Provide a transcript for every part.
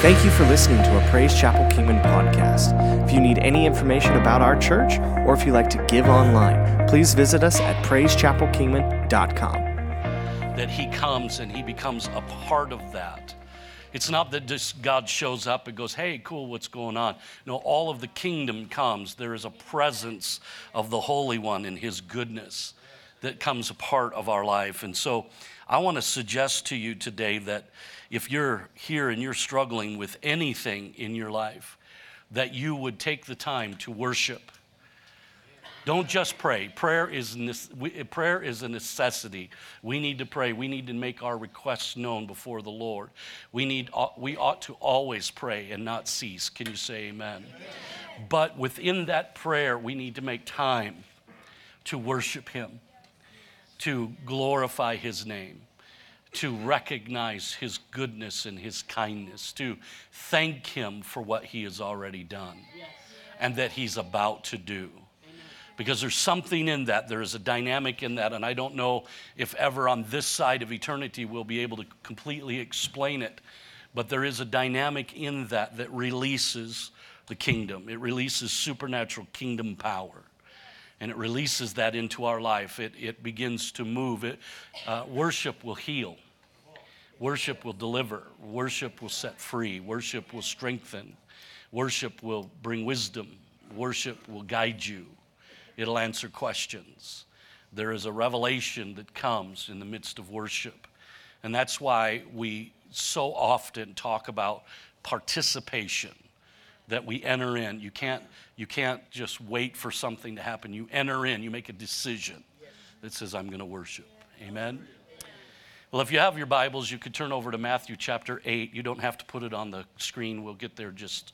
Thank you for listening to a Praise Chapel Kingman podcast. If you need any information about our church or if you like to give online, please visit us at praisechapelkingman.com. that he comes and he becomes a part of that. It's not that just God shows up and goes, hey, cool, what's going on? No, all of the kingdom comes. There is a presence of the Holy One and his goodness that comes a part of our life. And so I want to suggest to you today that if you're here and you're struggling with anything in your life, that you would take the time to worship. Don't just pray. Prayer is, prayer is a necessity. We need to pray. We need to make our requests known before the Lord. We, need, uh, we ought to always pray and not cease. Can you say amen? But within that prayer, we need to make time to worship Him, to glorify His name, to recognize His goodness and His kindness, to thank Him for what He has already done and that He's about to do because there's something in that. There is a dynamic in that, and I don't know if ever on this side of eternity we'll be able to completely explain it. But there is a dynamic in that that releases the kingdom, it releases supernatural kingdom power. And it releases that into our life. It, it begins to move. It, uh, worship will heal. Worship will deliver. Worship will set free. Worship will strengthen. Worship will bring wisdom. Worship will guide you. It'll answer questions. There is a revelation that comes in the midst of worship. And that's why we so often talk about participation that we enter in. You can't, you can't just wait for something to happen. You enter in, you make a decision that says, I'm going to worship. Amen? Well, if you have your Bibles, you could turn over to Matthew chapter 8. You don't have to put it on the screen. We'll get there just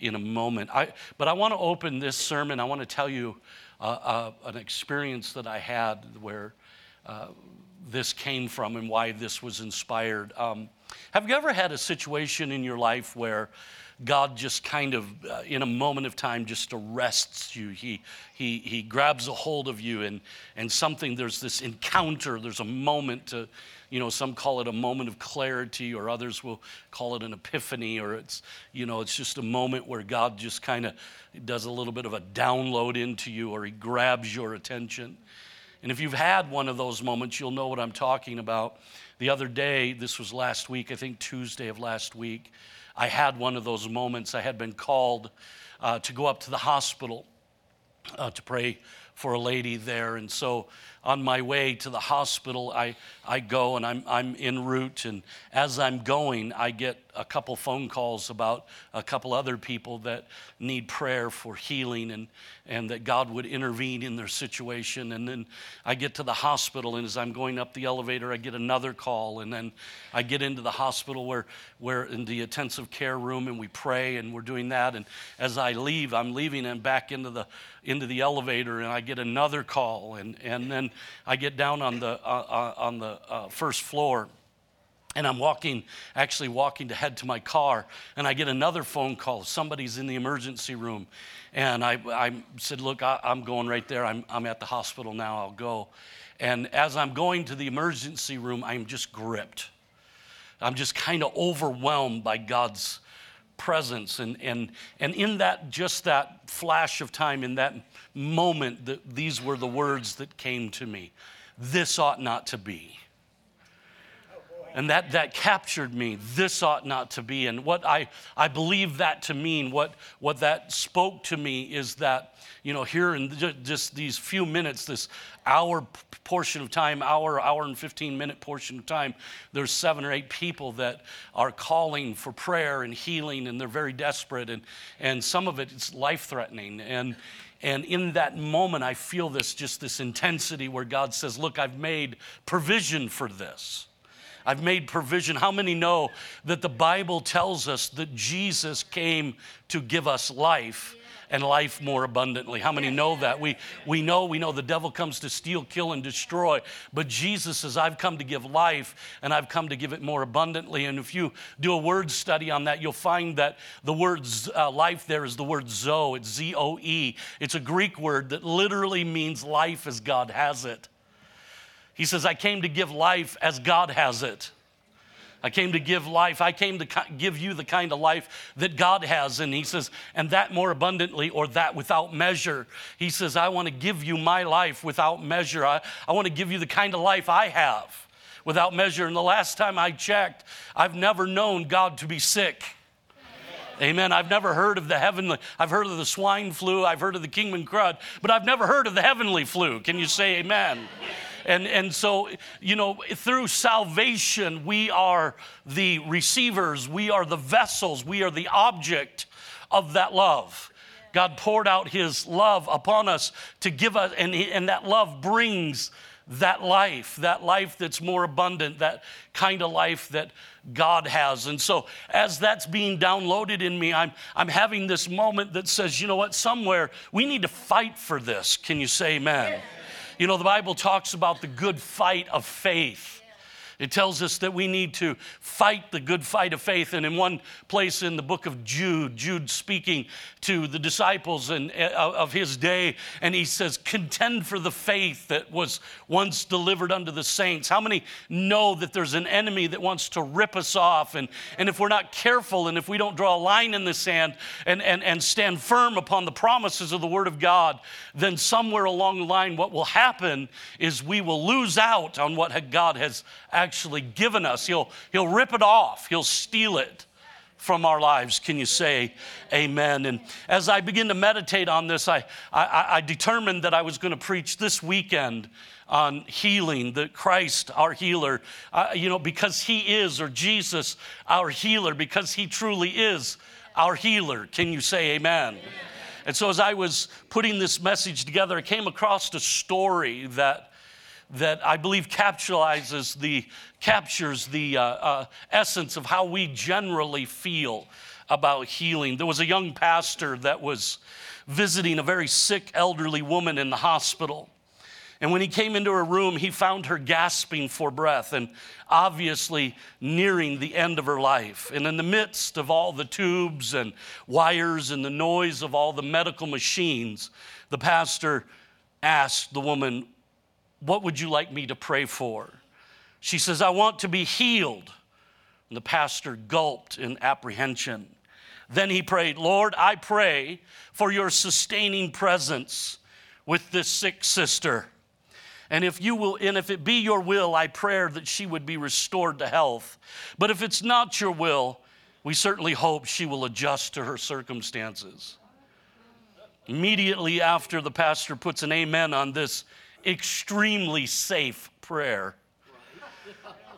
in a moment. I, but I want to open this sermon. I want to tell you uh, uh, an experience that I had where uh, this came from and why this was inspired. Um, have you ever had a situation in your life where God just kind of, uh, in a moment of time, just arrests you. He, he, he grabs a hold of you, and, and something, there's this encounter, there's a moment to, you know, some call it a moment of clarity, or others will call it an epiphany, or it's, you know, it's just a moment where God just kind of does a little bit of a download into you, or He grabs your attention. And if you've had one of those moments, you'll know what I'm talking about. The other day, this was last week, I think Tuesday of last week, I had one of those moments. I had been called uh, to go up to the hospital uh, to pray for a lady there. And so on my way to the hospital, I, I go and I'm, I'm en route. And as I'm going, I get a couple phone calls about a couple other people that need prayer for healing and, and that God would intervene in their situation. And then I get to the hospital, and as I'm going up the elevator, I get another call. And then I get into the hospital where, where in the intensive care room, and we pray, and we're doing that. And as I leave, I'm leaving and back into the, into the elevator, and I get another call. And, and then I get down on the, uh, uh, on the uh, first floor and I'm walking, actually walking to head to my car, and I get another phone call. Somebody's in the emergency room. And I, I said, Look, I, am going right there. I'm, I'm at the hospital now. I'll go. And as I'm going to the emergency room, I'm just gripped. I'm just kind of overwhelmed by God's presence. And, and, and in that, just that flash of time, in that moment, that these were the words that came to me This ought not to be and that, that captured me. This ought not to be. And what I, I believe that to mean, what, what that spoke to me is that, you know, here in just these few minutes, this hour portion of time, hour, hour and 15 minute portion of time, there's seven or eight people that are calling for prayer and healing, and they're very desperate. And, and some of it is life threatening. And, and in that moment, I feel this just this intensity where God says, Look, I've made provision for this. I've made provision. How many know that the Bible tells us that Jesus came to give us life? and life more abundantly. How many know that? We, we know, we know the devil comes to steal, kill, and destroy, but Jesus says, I've come to give life and I've come to give it more abundantly. And if you do a word study on that, you'll find that the word uh, life there is the word zoe, it's Z O E. It's a Greek word that literally means life as God has it. He says, I came to give life as God has it. I came to give life. I came to give you the kind of life that God has. And he says, and that more abundantly or that without measure. He says, I want to give you my life without measure. I, I want to give you the kind of life I have without measure. And the last time I checked, I've never known God to be sick. Amen. I've never heard of the heavenly, I've heard of the swine flu, I've heard of the kingman crud, but I've never heard of the heavenly flu. Can you say amen? And, and so, you know, through salvation, we are the receivers, we are the vessels, we are the object of that love. God poured out his love upon us to give us, and, and that love brings that life, that life that's more abundant, that kind of life that God has. And so, as that's being downloaded in me, I'm, I'm having this moment that says, you know what, somewhere we need to fight for this. Can you say amen? You know, the Bible talks about the good fight of faith. It tells us that we need to fight the good fight of faith. And in one place in the book of Jude, Jude speaking to the disciples and, uh, of his day, and he says, Contend for the faith that was once delivered unto the saints. How many know that there's an enemy that wants to rip us off? And, and if we're not careful and if we don't draw a line in the sand and, and, and stand firm upon the promises of the Word of God, then somewhere along the line, what will happen is we will lose out on what God has actually given us. He'll, he'll rip it off, He'll steal it from our lives. Can you say amen? And as I begin to meditate on this, I, I, I determined that I was going to preach this weekend on healing, that Christ, our healer, uh, you know, because He is, or Jesus, our healer, because He truly is our healer. Can you say amen? amen. And so, as I was putting this message together, I came across a story that that I believe the, captures the uh, uh, essence of how we generally feel about healing. There was a young pastor that was visiting a very sick elderly woman in the hospital. And when he came into her room, he found her gasping for breath and obviously nearing the end of her life. And in the midst of all the tubes and wires and the noise of all the medical machines, the pastor asked the woman, what would you like me to pray for? She says, I want to be healed. And the pastor gulped in apprehension. Then he prayed, Lord, I pray for your sustaining presence with this sick sister. And if you will, and if it be your will, I pray that she would be restored to health. But if it's not your will, we certainly hope she will adjust to her circumstances. Immediately after the pastor puts an amen on this extremely safe prayer.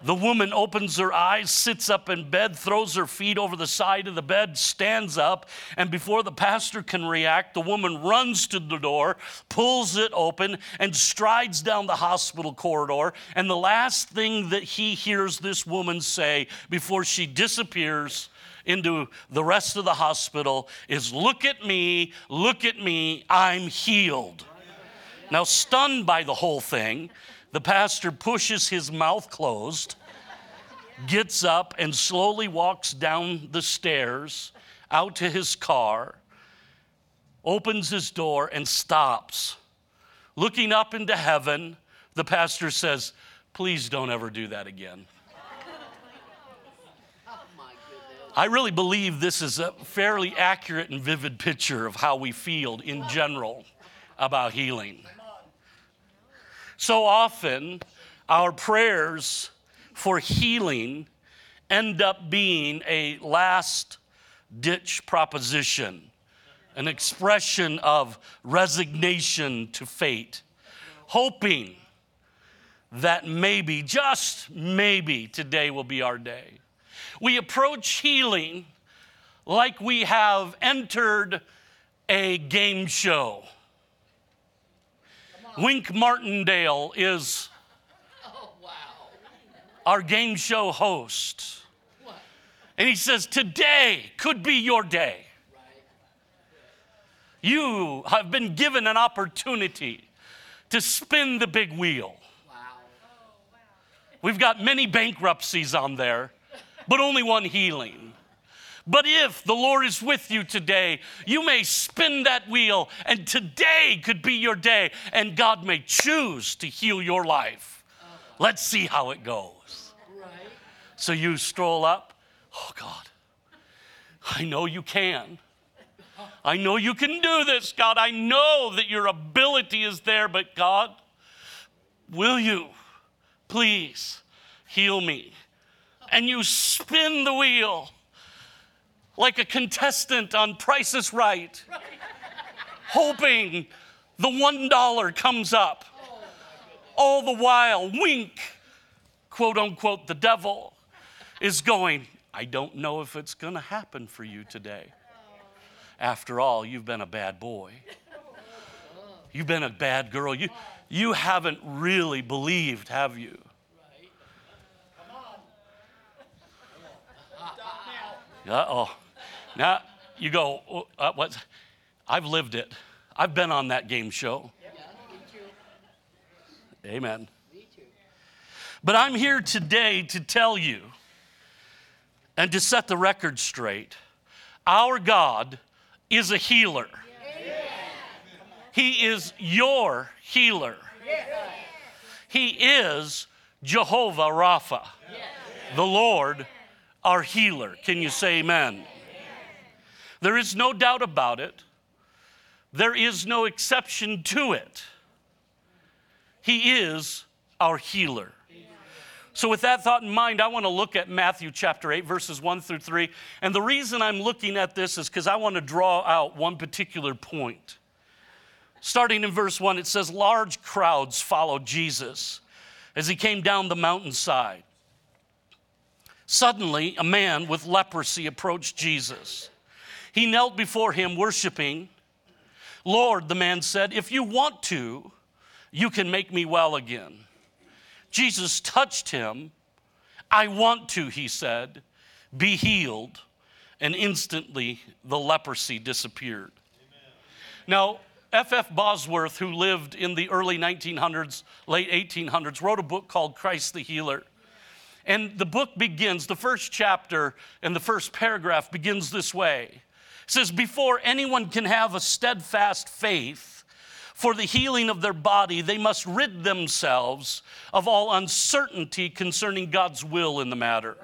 The woman opens her eyes, sits up in bed, throws her feet over the side of the bed, stands up, and before the pastor can react, the woman runs to the door, pulls it open, and strides down the hospital corridor. And the last thing that he hears this woman say before she disappears into the rest of the hospital is Look at me, look at me, I'm healed. Now, stunned by the whole thing, the pastor pushes his mouth closed, gets up, and slowly walks down the stairs out to his car, opens his door, and stops. Looking up into heaven, the pastor says, Please don't ever do that again. I really believe this is a fairly accurate and vivid picture of how we feel in general about healing. So often, our prayers for healing end up being a last ditch proposition, an expression of resignation to fate, hoping that maybe, just maybe, today will be our day. We approach healing like we have entered a game show. Wink Martindale is our game show host. And he says, Today could be your day. You have been given an opportunity to spin the big wheel. We've got many bankruptcies on there, but only one healing. But if the Lord is with you today, you may spin that wheel, and today could be your day, and God may choose to heal your life. Let's see how it goes. So you stroll up. Oh, God, I know you can. I know you can do this, God. I know that your ability is there, but God, will you please heal me? And you spin the wheel like a contestant on Price is Right, hoping the $1 comes up. All the while, wink, quote unquote, the devil is going, I don't know if it's going to happen for you today. After all, you've been a bad boy. You've been a bad girl. You, you haven't really believed, have you? Uh oh. Now you go, oh, uh, what? I've lived it. I've been on that game show. Amen. But I'm here today to tell you and to set the record straight our God is a healer. He is your healer. He is Jehovah Rapha, the Lord, our healer. Can you say amen? There is no doubt about it. There is no exception to it. He is our healer. So, with that thought in mind, I want to look at Matthew chapter 8, verses 1 through 3. And the reason I'm looking at this is because I want to draw out one particular point. Starting in verse 1, it says, Large crowds followed Jesus as he came down the mountainside. Suddenly, a man with leprosy approached Jesus. He knelt before him, worshiping. Lord, the man said, if you want to, you can make me well again. Jesus touched him. I want to, he said, be healed. And instantly the leprosy disappeared. Amen. Now, F.F. Bosworth, who lived in the early 1900s, late 1800s, wrote a book called Christ the Healer. And the book begins, the first chapter and the first paragraph begins this way. It says, Before anyone can have a steadfast faith, for the healing of their body, they must rid themselves of all uncertainty concerning God's will in the matter.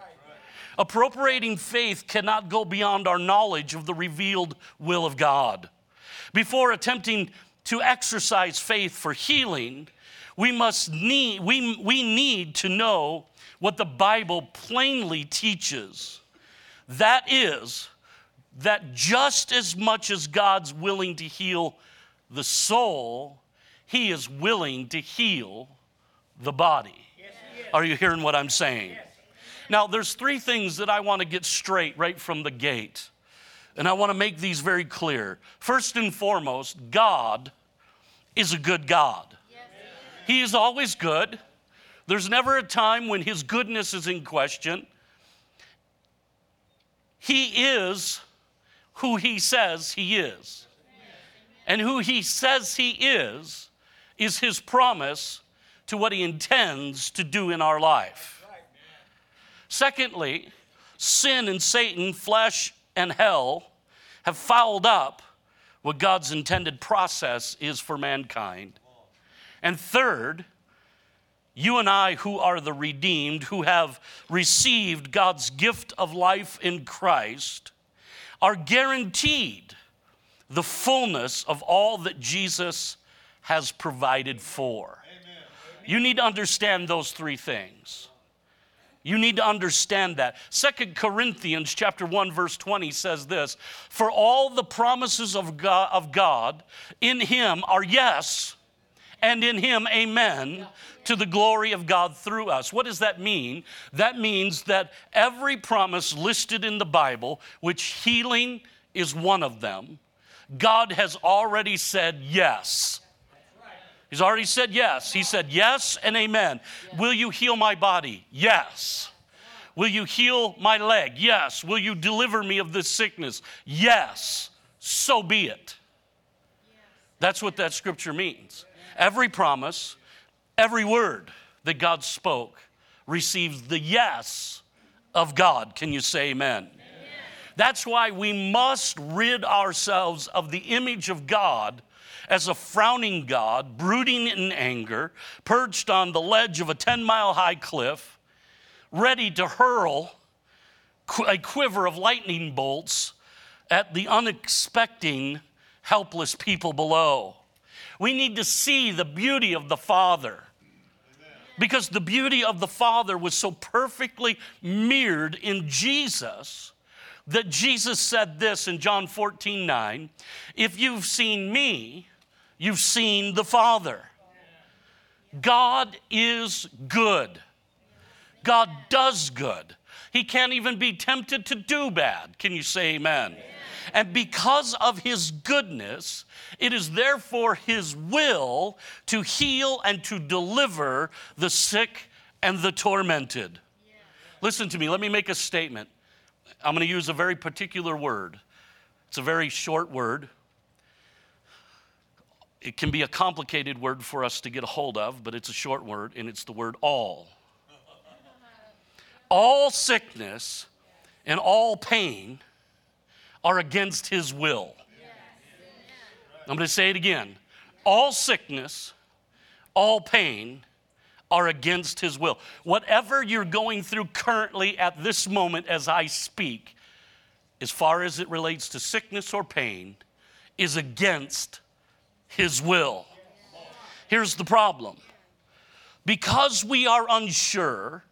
Appropriating faith cannot go beyond our knowledge of the revealed will of God. Before attempting to exercise faith for healing, we must need we, we need to know what the Bible plainly teaches. That is, that just as much as God's willing to heal the soul, He is willing to heal the body. Yes, Are you hearing what I'm saying? Yes. Now, there's three things that I want to get straight right from the gate. And I want to make these very clear. First and foremost, God is a good God. Yes. He is always good. There's never a time when His goodness is in question. He is who He says He is and who he says he is, is his promise to what he intends to do in our life. Secondly, sin and Satan, flesh and hell, have fouled up what God's intended process is for mankind. And third, you and I, who are the redeemed, who have received God's gift of life in Christ, are guaranteed the fullness of all that Jesus has provided for. Amen. You need to understand those three things. You need to understand that. Second Corinthians chapter 1 verse 20 says this, "For all the promises of God, of God in him are yes, and in him amen to the glory of God through us." What does that mean? That means that every promise listed in the Bible, which healing is one of them, God has already said yes. He's already said yes. He said yes and amen. Will you heal my body? Yes. Will you heal my leg? Yes. Will you deliver me of this sickness? Yes. So be it. That's what that scripture means. Every promise, every word that God spoke receives the yes of God. Can you say amen? That's why we must rid ourselves of the image of God as a frowning God, brooding in anger, perched on the ledge of a 10 mile high cliff, ready to hurl a quiver of lightning bolts at the unexpecting, helpless people below. We need to see the beauty of the Father. Because the beauty of the Father was so perfectly mirrored in Jesus that Jesus said this in John 14 9 If you've seen me, you've seen the Father. God is good. God does good. He can't even be tempted to do bad. Can you say amen? amen? And because of his goodness, it is therefore his will to heal and to deliver the sick and the tormented. Yeah. Listen to me, let me make a statement. I'm going to use a very particular word. It's a very short word. It can be a complicated word for us to get a hold of, but it's a short word, and it's the word all. all sickness and all pain are against his will. I'm going to say it again. All sickness, all pain are against his will. Whatever you're going through currently at this moment as I speak, as far as it relates to sickness or pain, is against his will. Here's the problem because we are unsure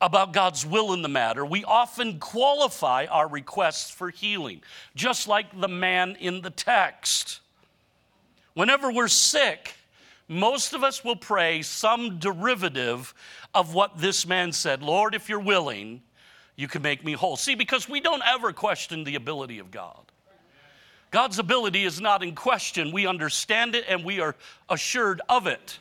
about God's will in the matter, we often qualify our requests for healing, just like the man in the text. Whenever we're sick, most of us will pray some derivative of what this man said Lord, if you're willing, you can make me whole. See, because we don't ever question the ability of God. God's ability is not in question. We understand it and we are assured of it.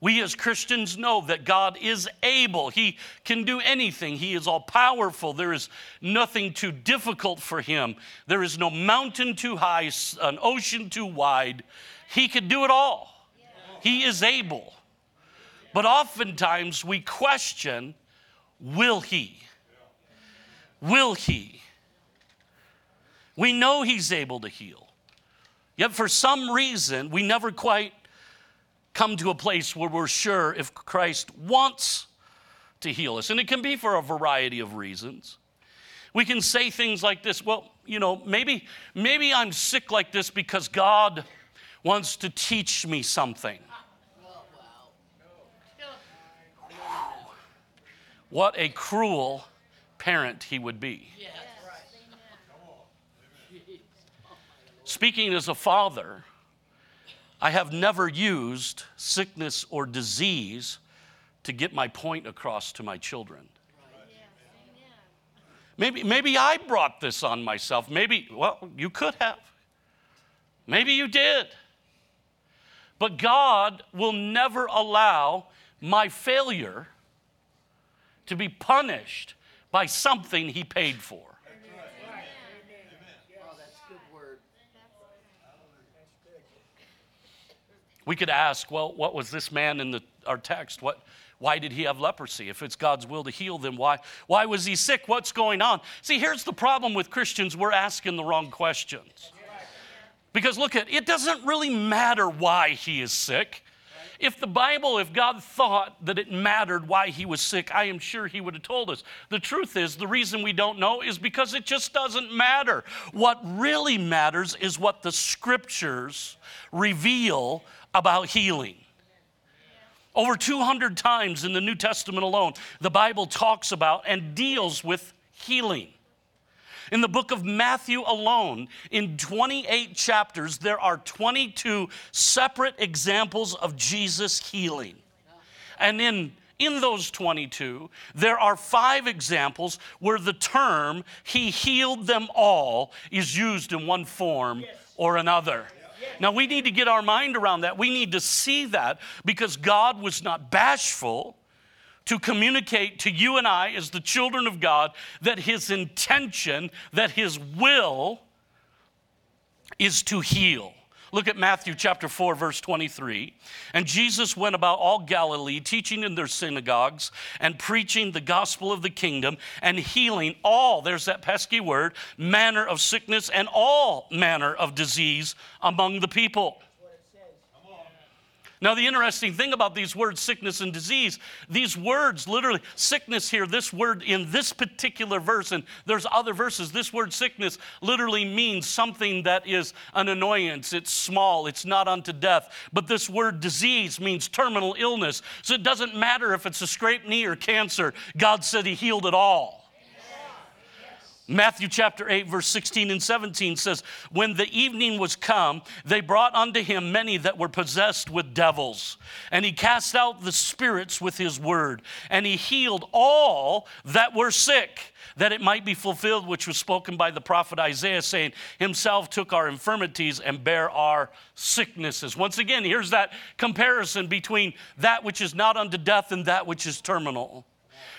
We as Christians know that God is able. He can do anything. He is all powerful. There is nothing too difficult for him. There is no mountain too high, an ocean too wide. He can do it all. He is able. But oftentimes we question will he? Will he? We know He's able to heal. Yet for some reason, we never quite come to a place where we're sure if Christ wants to heal us. And it can be for a variety of reasons. We can say things like this, well, you know, maybe maybe I'm sick like this because God wants to teach me something. What a cruel parent he would be. Speaking as a father, I have never used sickness or disease to get my point across to my children. Maybe, maybe I brought this on myself. Maybe, well, you could have. Maybe you did. But God will never allow my failure to be punished by something He paid for. We could ask, well, what was this man in the, our text? What, why did he have leprosy? If it's God's will to heal them, why, why was he sick? What's going on? See, here's the problem with Christians we're asking the wrong questions. Because look at it doesn't really matter why he is sick. If the Bible, if God thought that it mattered why he was sick, I am sure he would have told us. The truth is, the reason we don't know is because it just doesn't matter. What really matters is what the scriptures reveal about healing. Over 200 times in the New Testament alone, the Bible talks about and deals with healing. In the book of Matthew alone, in 28 chapters, there are 22 separate examples of Jesus healing. And in, in those 22, there are five examples where the term, He healed them all, is used in one form or another. Now, we need to get our mind around that. We need to see that because God was not bashful to communicate to you and I, as the children of God, that His intention, that His will is to heal. Look at Matthew chapter 4, verse 23. And Jesus went about all Galilee, teaching in their synagogues and preaching the gospel of the kingdom and healing all, there's that pesky word, manner of sickness and all manner of disease among the people. Now, the interesting thing about these words, sickness and disease, these words, literally, sickness here, this word in this particular verse, and there's other verses, this word sickness literally means something that is an annoyance. It's small, it's not unto death. But this word disease means terminal illness. So it doesn't matter if it's a scraped knee or cancer, God said He healed it all. Matthew chapter 8, verse 16 and 17 says, When the evening was come, they brought unto him many that were possessed with devils. And he cast out the spirits with his word. And he healed all that were sick, that it might be fulfilled, which was spoken by the prophet Isaiah, saying, Himself took our infirmities and bare our sicknesses. Once again, here's that comparison between that which is not unto death and that which is terminal.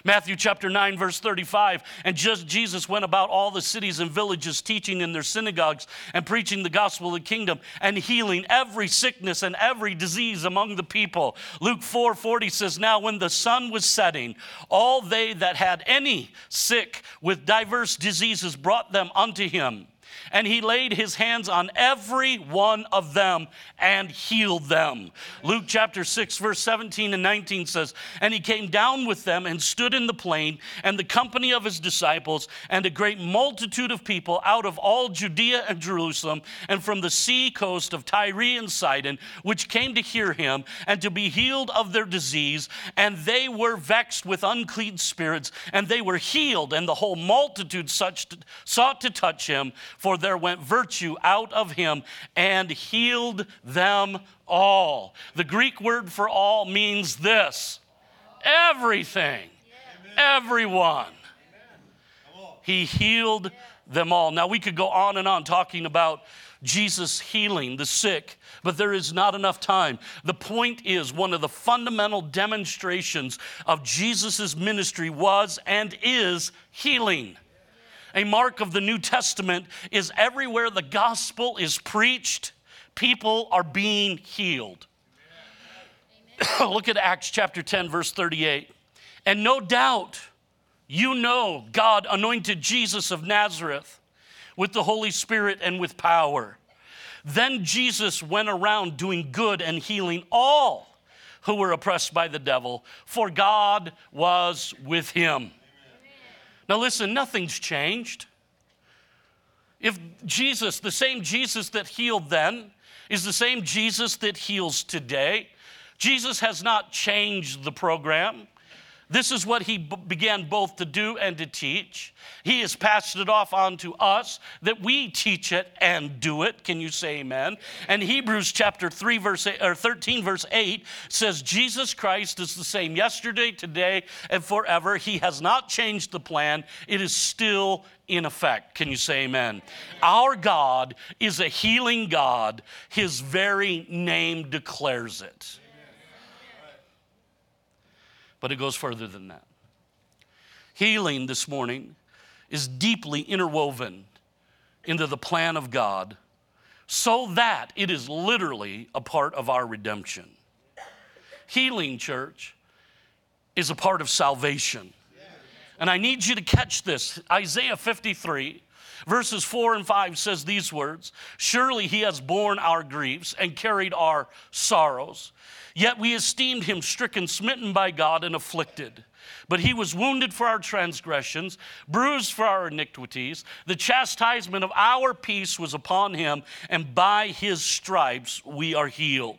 Matthew chapter 9, verse 35. And just Jesus went about all the cities and villages, teaching in their synagogues and preaching the gospel of the kingdom and healing every sickness and every disease among the people. Luke 4 40 says, Now when the sun was setting, all they that had any sick with diverse diseases brought them unto him and he laid his hands on every one of them and healed them. Luke chapter 6, verse 17 and 19 says, And he came down with them and stood in the plain, and the company of his disciples, and a great multitude of people out of all Judea and Jerusalem, and from the sea coast of Tyre and Sidon, which came to hear him and to be healed of their disease. And they were vexed with unclean spirits, and they were healed, and the whole multitude such sought to touch him for there went virtue out of him and healed them all. The Greek word for all means this everything, everyone. He healed them all. Now, we could go on and on talking about Jesus healing the sick, but there is not enough time. The point is, one of the fundamental demonstrations of Jesus' ministry was and is healing. A mark of the New Testament is everywhere the gospel is preached, people are being healed. Look at Acts chapter 10, verse 38. And no doubt you know God anointed Jesus of Nazareth with the Holy Spirit and with power. Then Jesus went around doing good and healing all who were oppressed by the devil, for God was with him. Now, listen, nothing's changed. If Jesus, the same Jesus that healed then, is the same Jesus that heals today, Jesus has not changed the program. This is what he b- began both to do and to teach. He has passed it off on to us that we teach it and do it. Can you say amen? And Hebrews chapter 3 verse 8, or 13 verse 8 says Jesus Christ is the same yesterday, today and forever. He has not changed the plan. It is still in effect. Can you say amen? Our God is a healing God. His very name declares it. But it goes further than that. Healing this morning is deeply interwoven into the plan of God so that it is literally a part of our redemption. Healing, church, is a part of salvation. And I need you to catch this. Isaiah 53, verses 4 and 5 says these words Surely he has borne our griefs and carried our sorrows. Yet we esteemed him stricken, smitten by God, and afflicted. But he was wounded for our transgressions, bruised for our iniquities. The chastisement of our peace was upon him, and by his stripes we are healed.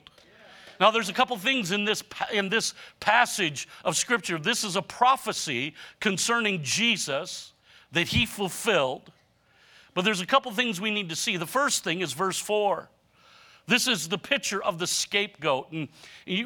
Now, there's a couple things in this, in this passage of Scripture. This is a prophecy concerning Jesus that he fulfilled. But there's a couple things we need to see. The first thing is verse 4. This is the picture of the scapegoat. And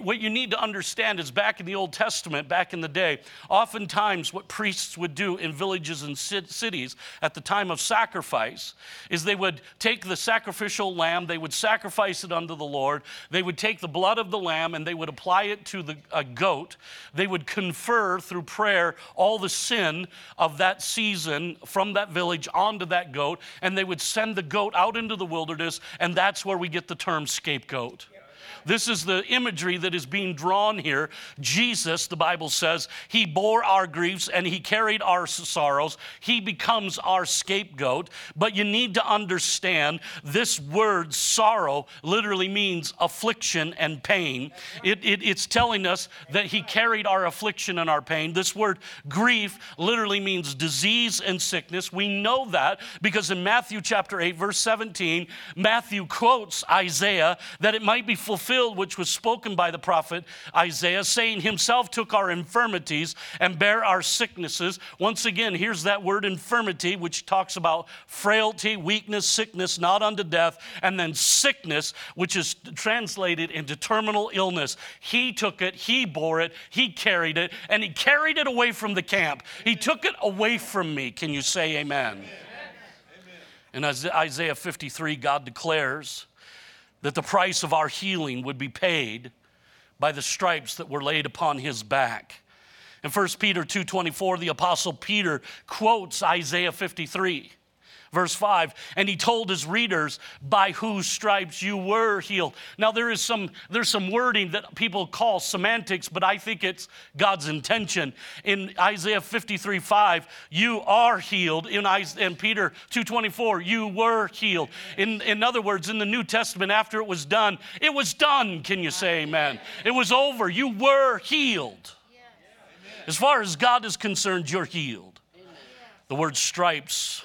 what you need to understand is back in the Old Testament, back in the day, oftentimes what priests would do in villages and cities at the time of sacrifice is they would take the sacrificial lamb, they would sacrifice it unto the Lord, they would take the blood of the lamb and they would apply it to the a goat. They would confer through prayer all the sin of that season from that village onto that goat, and they would send the goat out into the wilderness, and that's where we get the term term scapegoat. This is the imagery that is being drawn here. Jesus, the Bible says, he bore our griefs and he carried our sorrows. He becomes our scapegoat. But you need to understand this word sorrow literally means affliction and pain. It, it, it's telling us that he carried our affliction and our pain. This word grief literally means disease and sickness. We know that because in Matthew chapter 8, verse 17, Matthew quotes Isaiah that it might be fulfilled, which was spoken by the prophet Isaiah, saying, Himself took our infirmities and bare our sicknesses. Once again, here's that word infirmity, which talks about frailty, weakness, sickness, not unto death, and then sickness, which is translated into terminal illness. He took it, He bore it, He carried it, and He carried it away from the camp. He took it away from me. Can you say amen? amen. In Isaiah 53, God declares that the price of our healing would be paid by the stripes that were laid upon his back. In 1 Peter 2:24 the apostle Peter quotes Isaiah 53 verse 5 and he told his readers by whose stripes you were healed. Now there is some there's some wording that people call semantics but i think it's god's intention. In isaiah 53 5 you are healed. In, in peter 224 you were healed. In, in other words in the new testament after it was done it was done. Can you say amen? It was over. You were healed. As far as god is concerned you're healed. The word stripes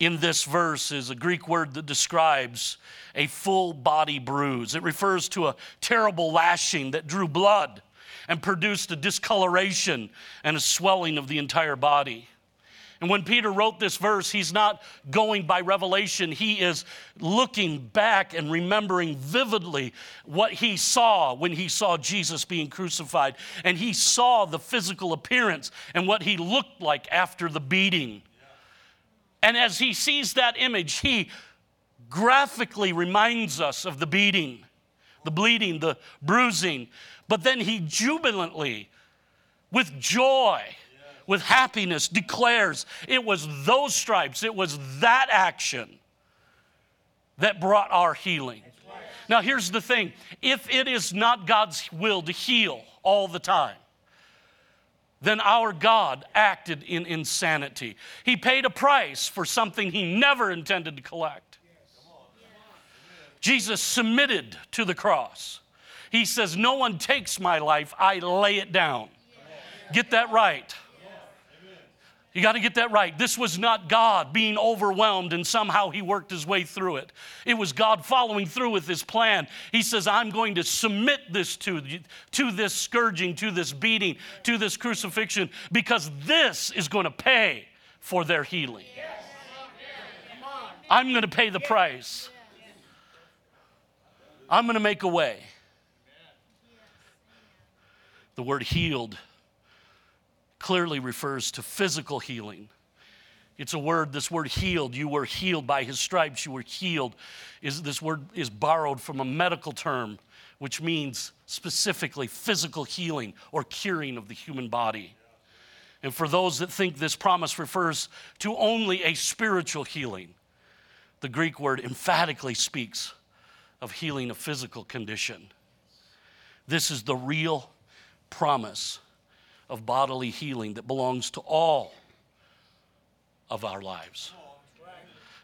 in this verse is a Greek word that describes a full body bruise. It refers to a terrible lashing that drew blood and produced a discoloration and a swelling of the entire body. And when Peter wrote this verse, he's not going by revelation. He is looking back and remembering vividly what he saw when he saw Jesus being crucified. And he saw the physical appearance and what he looked like after the beating. And as he sees that image, he graphically reminds us of the beating, the bleeding, the bruising. But then he jubilantly, with joy, with happiness, declares it was those stripes, it was that action that brought our healing. Now, here's the thing if it is not God's will to heal all the time, then our God acted in insanity. He paid a price for something he never intended to collect. Jesus submitted to the cross. He says, No one takes my life, I lay it down. Get that right. You got to get that right. This was not God being overwhelmed and somehow he worked his way through it. It was God following through with his plan. He says, I'm going to submit this to, to this scourging, to this beating, to this crucifixion, because this is going to pay for their healing. I'm going to pay the price. I'm going to make a way. The word healed clearly refers to physical healing. It's a word, this word healed, you were healed by his stripes, you were healed. Is, this word is borrowed from a medical term, which means specifically physical healing or curing of the human body. And for those that think this promise refers to only a spiritual healing, the Greek word emphatically speaks of healing a physical condition. This is the real promise of bodily healing that belongs to all of our lives.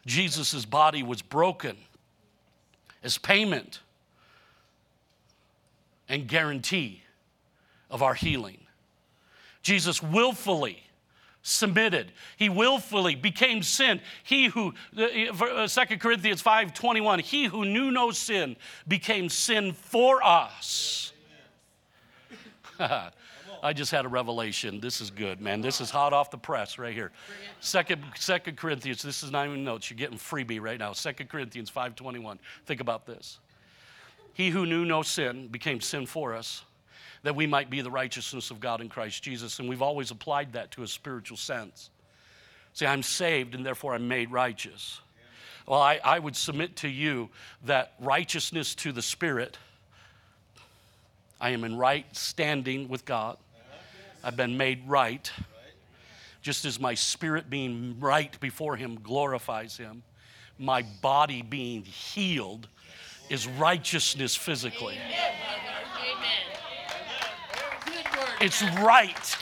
Jesus' body was broken as payment and guarantee of our healing. Jesus willfully submitted. He willfully became sin. He who, uh, 2 Corinthians 5 21, he who knew no sin became sin for us. I just had a revelation. This is good, man. This is hot off the press right here. Second, Second Corinthians, this is not even notes. You're getting freebie right now. Second Corinthians 5.21. Think about this. He who knew no sin became sin for us, that we might be the righteousness of God in Christ Jesus. And we've always applied that to a spiritual sense. See, I'm saved and therefore I'm made righteous. Well, I, I would submit to you that righteousness to the Spirit, I am in right standing with God. I've been made right. Just as my spirit being right before Him glorifies Him, my body being healed is righteousness physically. It's right.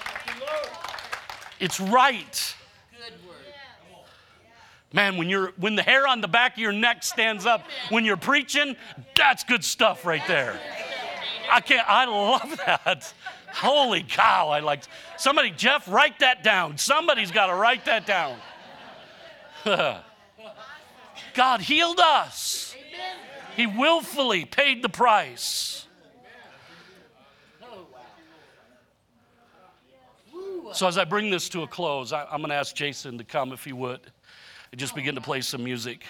It's right. Man, when you're when the hair on the back of your neck stands up when you're preaching, that's good stuff right there. I can't I love that. Holy cow, I like somebody, Jeff, write that down. Somebody's got to write that down. God healed us. He willfully paid the price. So, as I bring this to a close, I, am going to ask Jason to come if he would and just begin to play some music.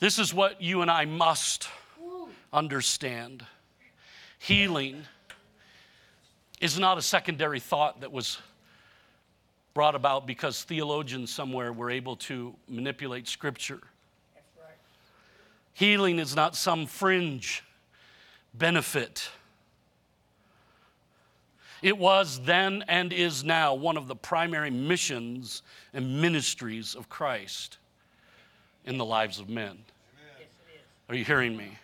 This is what you and I must understand healing is not a secondary thought that was brought about because theologians somewhere were able to manipulate scripture. Right. Healing is not some fringe benefit. It was then and is now one of the primary missions and ministries of Christ in the lives of men. Are you hearing me? Amen.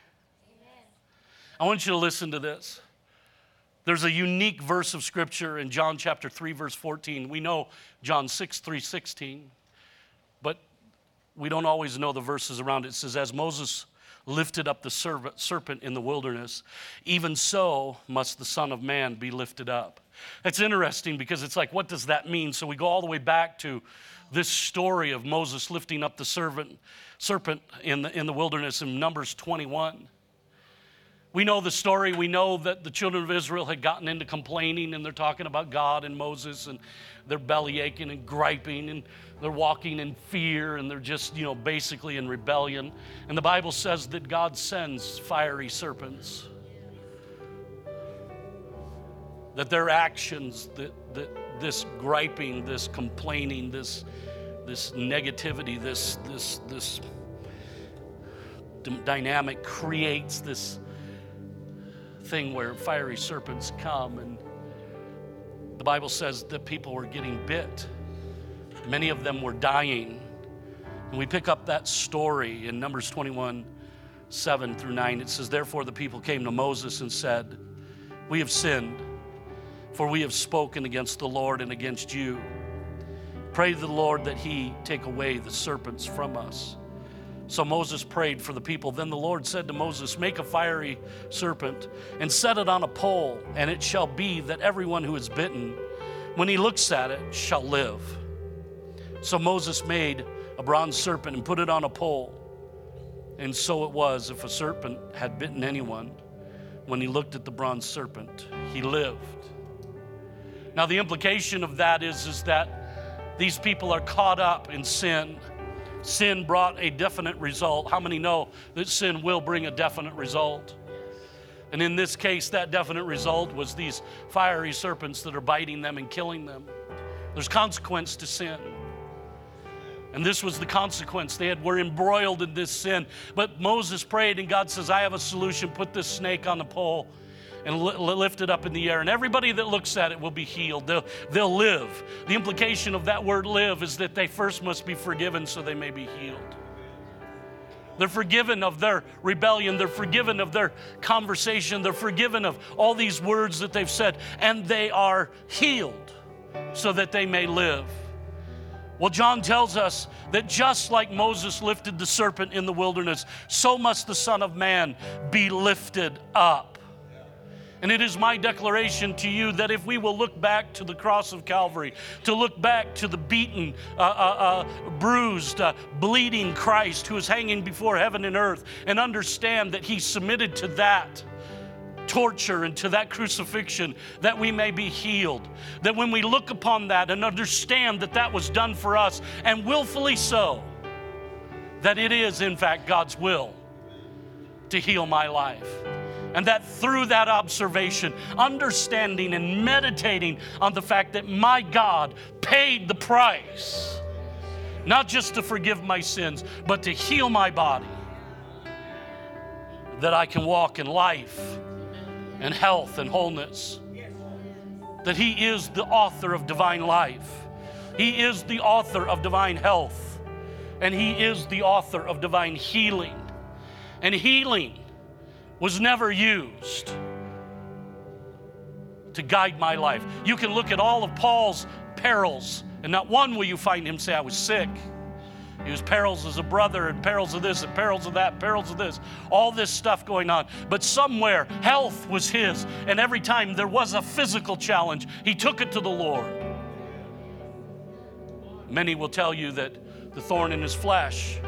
I want you to listen to this. There's a unique verse of scripture in John chapter 3 verse 14. We know John 6 3 16, but we don't always know the verses around it. It says, As Moses lifted up the serpent in the wilderness, even so must the Son of Man be lifted up. It's interesting because it's like, what does that mean? So we go all the way back to this story of Moses lifting up the serpent, serpent in, the, in the wilderness in Numbers 21. We know the story. We know that the children of Israel had gotten into complaining and they're talking about God and Moses and they're belly aching and griping and they're walking in fear and they're just, you know, basically in rebellion. And the Bible says that God sends fiery serpents. That their actions, that, that this griping, this complaining, this, this negativity, this, this, this dynamic creates this thing where fiery serpents come and the Bible says that people were getting bit. Many of them were dying. And we pick up that story in Numbers 21 7 through 9. It says, Therefore the people came to Moses and said, We have sinned, for we have spoken against the Lord and against you. Pray to the Lord that he take away the serpents from us. So Moses prayed for the people. Then the Lord said to Moses, Make a fiery serpent and set it on a pole, and it shall be that everyone who is bitten, when he looks at it, shall live. So Moses made a bronze serpent and put it on a pole. And so it was if a serpent had bitten anyone, when he looked at the bronze serpent, he lived. Now, the implication of that is, is that these people are caught up in sin sin brought a definite result. How many know that sin will bring a definite result? And in this case, that definite result was these fiery serpents that are biting them and killing them. There's consequence to sin. And this was the consequence. They had, were embroiled in this sin. But Moses prayed, and God says, I have a solution. Put this snake on the pole and lift it up in the air. And everybody that looks at it will be healed. They'll, they'll live. The implication of that word live is that they first must be forgiven so they may be healed. They're forgiven of their rebellion. They're forgiven of their conversation. They're forgiven of all these words that they've said. And they are healed so that they may live. Well, John tells us that just like Moses lifted the serpent in the wilderness, so must the Son of Man be lifted up and it is my declaration to you that if we will look back to the cross of Calvary, to look back to the beaten, uh, uh, uh, bruised, uh, bleeding Christ who is hanging before heaven and earth, and understand that he submitted to that torture and to that crucifixion that we may be healed. That when we look upon that and understand that that was done for us, and willfully so, that it is, in fact, God's will to heal my life. And that through that observation, understanding and meditating on the fact that my God paid the price, not just to forgive my sins, but to heal my body, that I can walk in life and health and wholeness. That He is the author of divine life, He is the author of divine health, and He is the author of divine healing. and healing was never used to guide my life. You can look at all of Paul's perils, and not one will you find him say, I was sick. He was perils as a brother, and perils of this, and perils of that, perils of this, all this stuff going on. But somewhere, health was his. And every time there was a physical challenge, he took it to the Lord. Many will tell you that the thorn in his flesh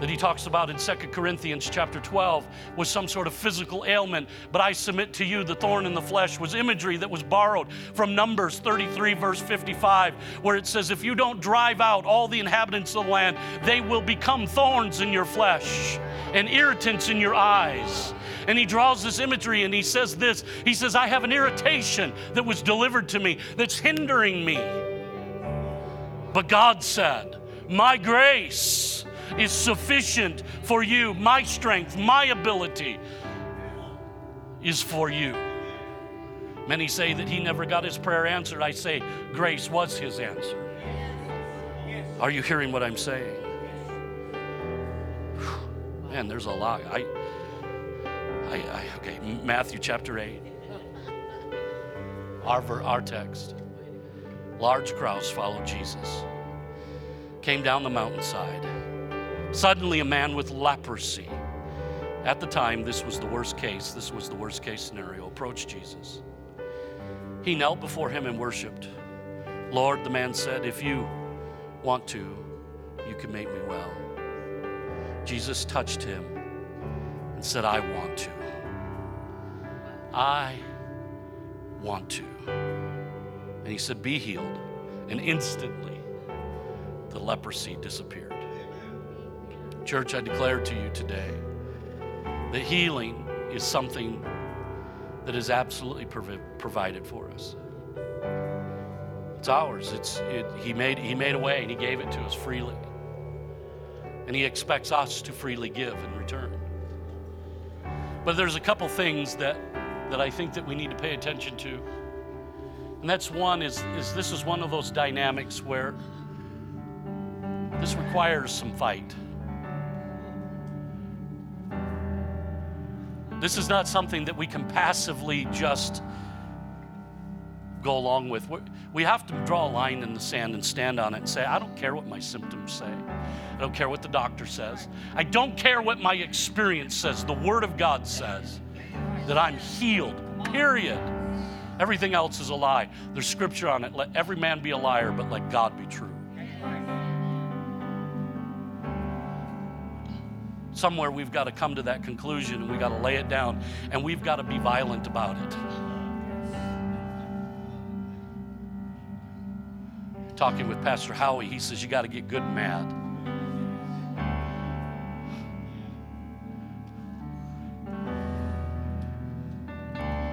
that he talks about in 2 Corinthians chapter 12 was some sort of physical ailment. But I submit to you the thorn in the flesh was imagery that was borrowed from Numbers 33, verse 55, where it says, If you don't drive out all the inhabitants of the land, they will become thorns in your flesh and irritants in your eyes. And he draws this imagery and he says this He says, I have an irritation that was delivered to me that's hindering me. But God said, My grace is sufficient for you. My strength, my ability is for you. Many say that he never got his prayer answered. I say grace was his answer. Are you hearing what I'm saying? Man, there's a lot. I, I, I okay, Matthew chapter 8. Our, our text. Large crowds followed Jesus. Came down the mountainside Suddenly, a man with leprosy, at the time, this was the worst case, this was the worst case scenario, approached Jesus. He knelt before him and worshiped. Lord, the man said, if you want to, you can make me well. Jesus touched him and said, I want to. I want to. And he said, Be healed. And instantly, the leprosy disappeared. Church, I declare to you today that healing is something that is absolutely prov- provided for us. It's ours. It's, it, he, made, he made a way and He gave it to us freely. And He expects us to freely give in return. But there's a couple things that, that I think that we need to pay attention to. And that's one is, is this is one of those dynamics where this requires some fight. This is not something that we can passively just go along with. We have to draw a line in the sand and stand on it and say, I don't care what my symptoms say. I don't care what the doctor says. I don't care what my experience says. The Word of God says that I'm healed, period. Everything else is a lie. There's scripture on it. Let every man be a liar, but let God be true. Somewhere we've got to come to that conclusion and we've got to lay it down and we've got to be violent about it. Talking with Pastor Howie, he says, You got to get good and mad.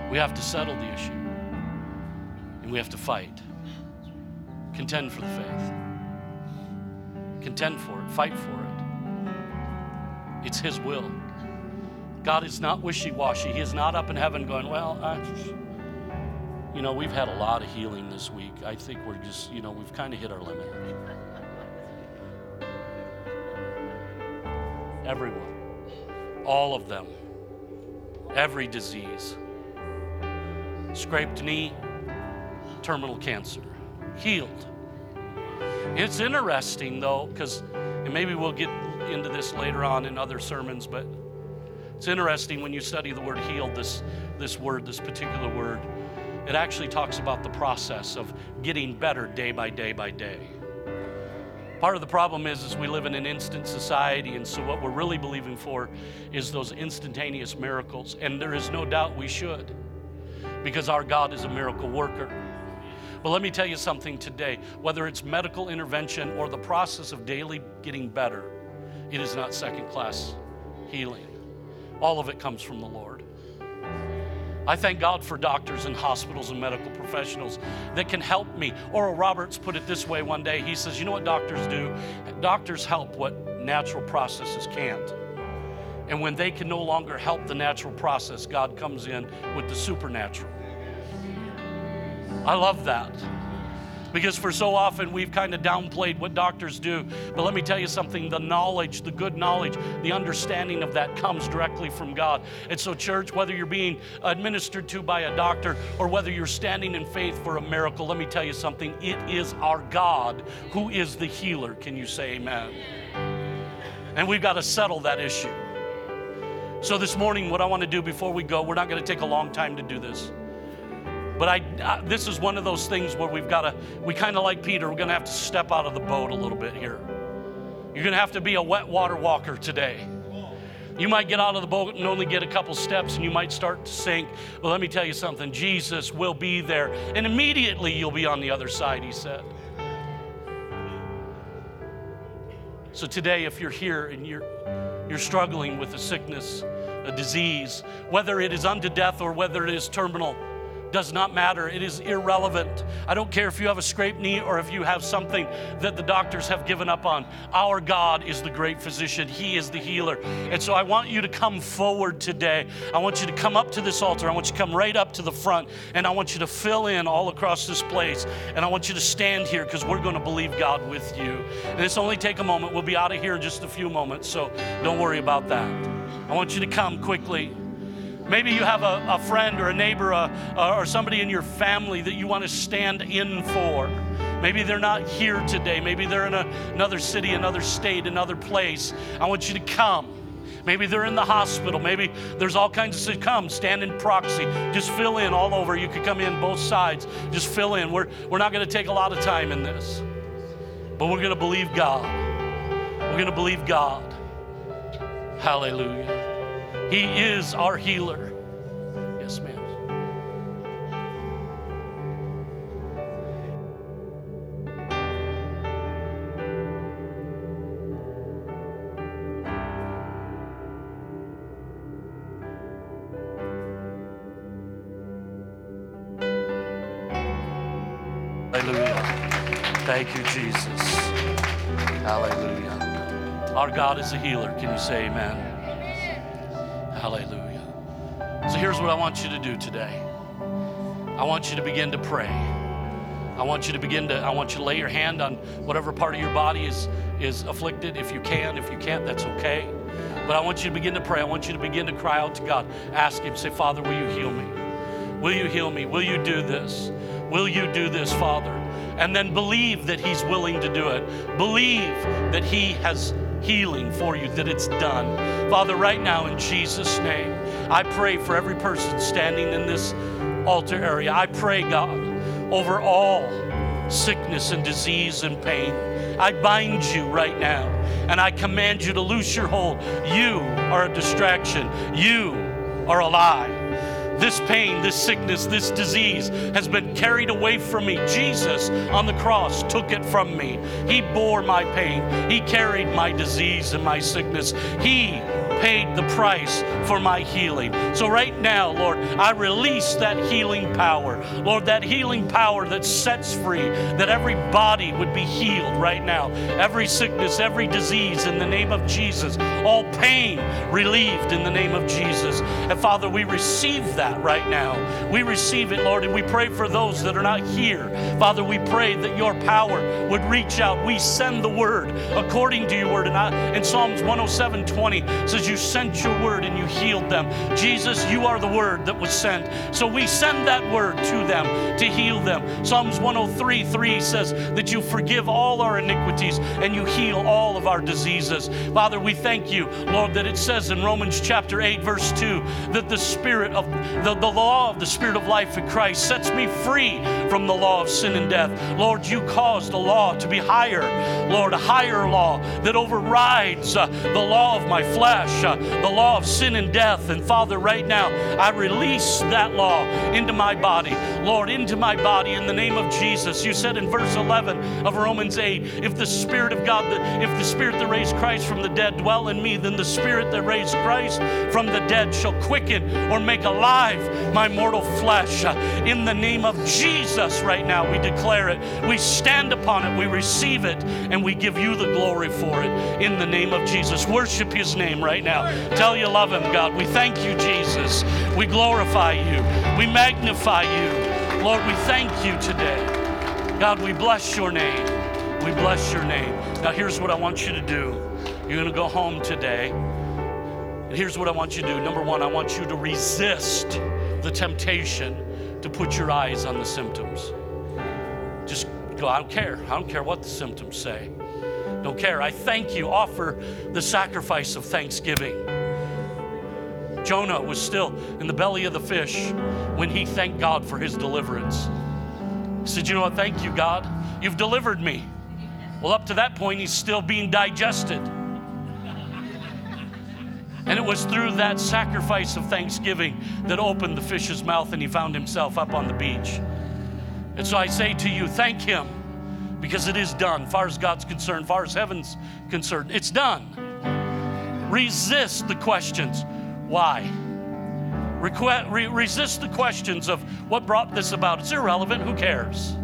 We have to settle the issue and we have to fight. Contend for the faith. Contend for it, fight for it. It's His will. God is not wishy washy. He is not up in heaven going, Well, I, you know, we've had a lot of healing this week. I think we're just, you know, we've kind of hit our limit. Everyone, all of them, every disease, scraped knee, terminal cancer, healed. It's interesting though, because, maybe we'll get into this later on in other sermons, but it's interesting when you study the word healed, this, this word, this particular word, it actually talks about the process of getting better day by day by day. Part of the problem is, is we live in an instant society, and so what we're really believing for is those instantaneous miracles. And there is no doubt we should, because our God is a miracle worker. But let me tell you something today whether it's medical intervention or the process of daily getting better, it is not second class healing. All of it comes from the Lord. I thank God for doctors and hospitals and medical professionals that can help me. Oral Roberts put it this way one day. He says, You know what doctors do? Doctors help what natural processes can't. And when they can no longer help the natural process, God comes in with the supernatural. I love that because for so often we've kind of downplayed what doctors do. But let me tell you something the knowledge, the good knowledge, the understanding of that comes directly from God. And so, church, whether you're being administered to by a doctor or whether you're standing in faith for a miracle, let me tell you something it is our God who is the healer. Can you say amen? And we've got to settle that issue. So, this morning, what I want to do before we go, we're not going to take a long time to do this. But I, I, this is one of those things where we've got to, we kind of like Peter, we're going to have to step out of the boat a little bit here. You're going to have to be a wet water walker today. You might get out of the boat and only get a couple steps and you might start to sink. But let me tell you something Jesus will be there. And immediately you'll be on the other side, he said. So today, if you're here and you're, you're struggling with a sickness, a disease, whether it is unto death or whether it is terminal, does not matter. It is irrelevant. I don't care if you have a scraped knee or if you have something that the doctors have given up on. Our God is the great physician, He is the healer. And so I want you to come forward today. I want you to come up to this altar. I want you to come right up to the front and I want you to fill in all across this place. And I want you to stand here because we're going to believe God with you. And it's only take a moment. We'll be out of here in just a few moments. So don't worry about that. I want you to come quickly. Maybe you have a, a friend or a neighbor uh, uh, or somebody in your family that you want to stand in for. Maybe they're not here today. Maybe they're in a, another city, another state, another place. I want you to come. Maybe they're in the hospital. Maybe there's all kinds of come. Stand in proxy. Just fill in all over. You could come in both sides. Just fill in. We're, we're not going to take a lot of time in this, but we're going to believe God. We're going to believe God. Hallelujah. He is our healer. Yes, ma'am. Hallelujah. Thank you, Jesus. Hallelujah. Our God is a healer. Can you say amen? Hallelujah. So here's what I want you to do today. I want you to begin to pray. I want you to begin to, I want you to lay your hand on whatever part of your body is, is afflicted. If you can, if you can't, that's okay. But I want you to begin to pray. I want you to begin to cry out to God. Ask Him, say, Father, will you heal me? Will you heal me? Will you do this? Will you do this, Father? And then believe that He's willing to do it. Believe that He has healing for you, that it's done. Father, right now in Jesus' name, I pray for every person standing in this altar area. I pray, God, over all sickness and disease and pain. I bind you right now and I command you to loose your hold. You are a distraction, you are a lie. This pain, this sickness, this disease has been carried away from me. Jesus on the cross took it from me. He bore my pain, He carried my disease and my sickness. He paid the price for my healing. So, right now, Lord, I release that healing power. Lord, that healing power that sets free, that every body would be healed right now. Every sickness, every disease in the name of Jesus, all pain relieved in the name of Jesus. And Father, we receive that right now. We receive it, Lord, and we pray for those that are not here. Father, we pray that your power would reach out. We send the word according to your word. And I, in Psalms 107 20 says, You sent your word and you healed them. Jesus, you are the word that was sent. So we send that word to them to heal them. Psalms 103 3 says that you forgive all our iniquities and you heal all of our diseases. Father, we thank you, Lord, that it says in Romans chapter 8, verse 2, that the spirit of the, the law of the spirit of life in Christ sets me free from the law of sin and death. Lord, you caused the law to be higher, Lord, a higher law that overrides uh, the law of my flesh, uh, the law of sin and death. And Father, right now, I release that law into my body, Lord, into my body in the name of Jesus. You said in verse 11 of Romans 8, if the Spirit of God, if the Spirit that raised Christ from the dead dwell in me, then the Spirit that raised Christ from the dead shall quicken or make alive my mortal flesh. In the name of Jesus, right now, we declare it. We stand upon it. We receive it. And we give you the glory for it. In the name of Jesus. Worship his name right now. Tell you love him, God. We thank you, Jesus. We glorify you. We magnify you. Lord, we thank you today. God, we bless your name. We bless your name. Now, here's what I want you to do. You're going to go home today. And here's what I want you to do. Number one, I want you to resist the temptation to put your eyes on the symptoms. Just go, I don't care. I don't care what the symptoms say. Don't care. I thank you. Offer the sacrifice of thanksgiving. Jonah was still in the belly of the fish when he thanked God for his deliverance. He said, You know what? Thank you, God. You've delivered me. Well, up to that point, he's still being digested. And it was through that sacrifice of thanksgiving that opened the fish's mouth and he found himself up on the beach. And so I say to you, thank him because it is done. Far as God's concerned, far as heaven's concerned, it's done. Resist the questions. Why? Re- resist the questions of what brought this about. It's irrelevant. Who cares?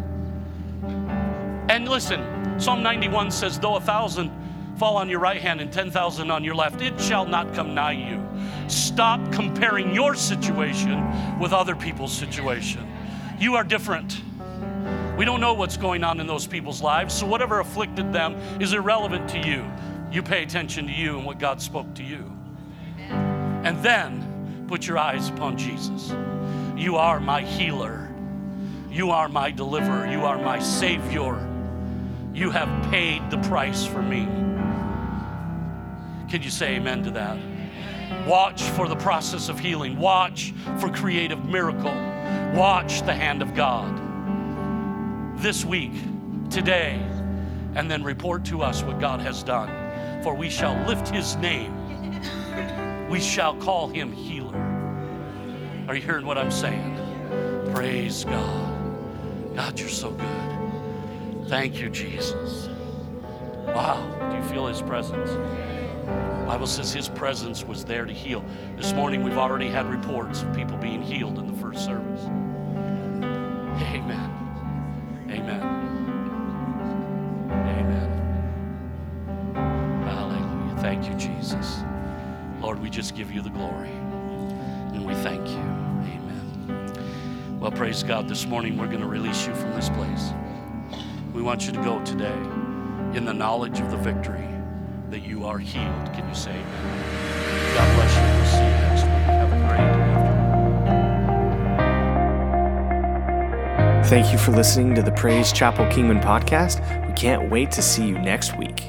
And listen, Psalm 91 says, though a thousand fall on your right hand and 10,000 on your left, it shall not come nigh you. Stop comparing your situation with other people's situation. You are different. We don't know what's going on in those people's lives, so whatever afflicted them is irrelevant to you. You pay attention to you and what God spoke to you. And then put your eyes upon Jesus. You are my healer. You are my deliverer. You are my Savior. You have paid the price for me. Can you say amen to that? Watch for the process of healing. Watch for creative miracle. Watch the hand of God. This week, today, and then report to us what God has done. For we shall lift his name. We shall call him healer. Are you hearing what I'm saying? Praise God. God, you're so good. Thank you, Jesus. Wow. Do you feel his presence? Bible says his presence was there to heal. This morning we've already had reports of people being healed in the first service. Amen. Amen. Amen. Hallelujah. Thank you, Jesus. Lord, we just give you the glory. And we thank you. Amen. Well, praise God. This morning we're going to release you from this place. We want you to go today in the knowledge of the victory that you are healed. Can you say amen? God bless you. We'll see you next week. Have a great. Thank you for listening to the Praise Chapel Kingman podcast. We can't wait to see you next week.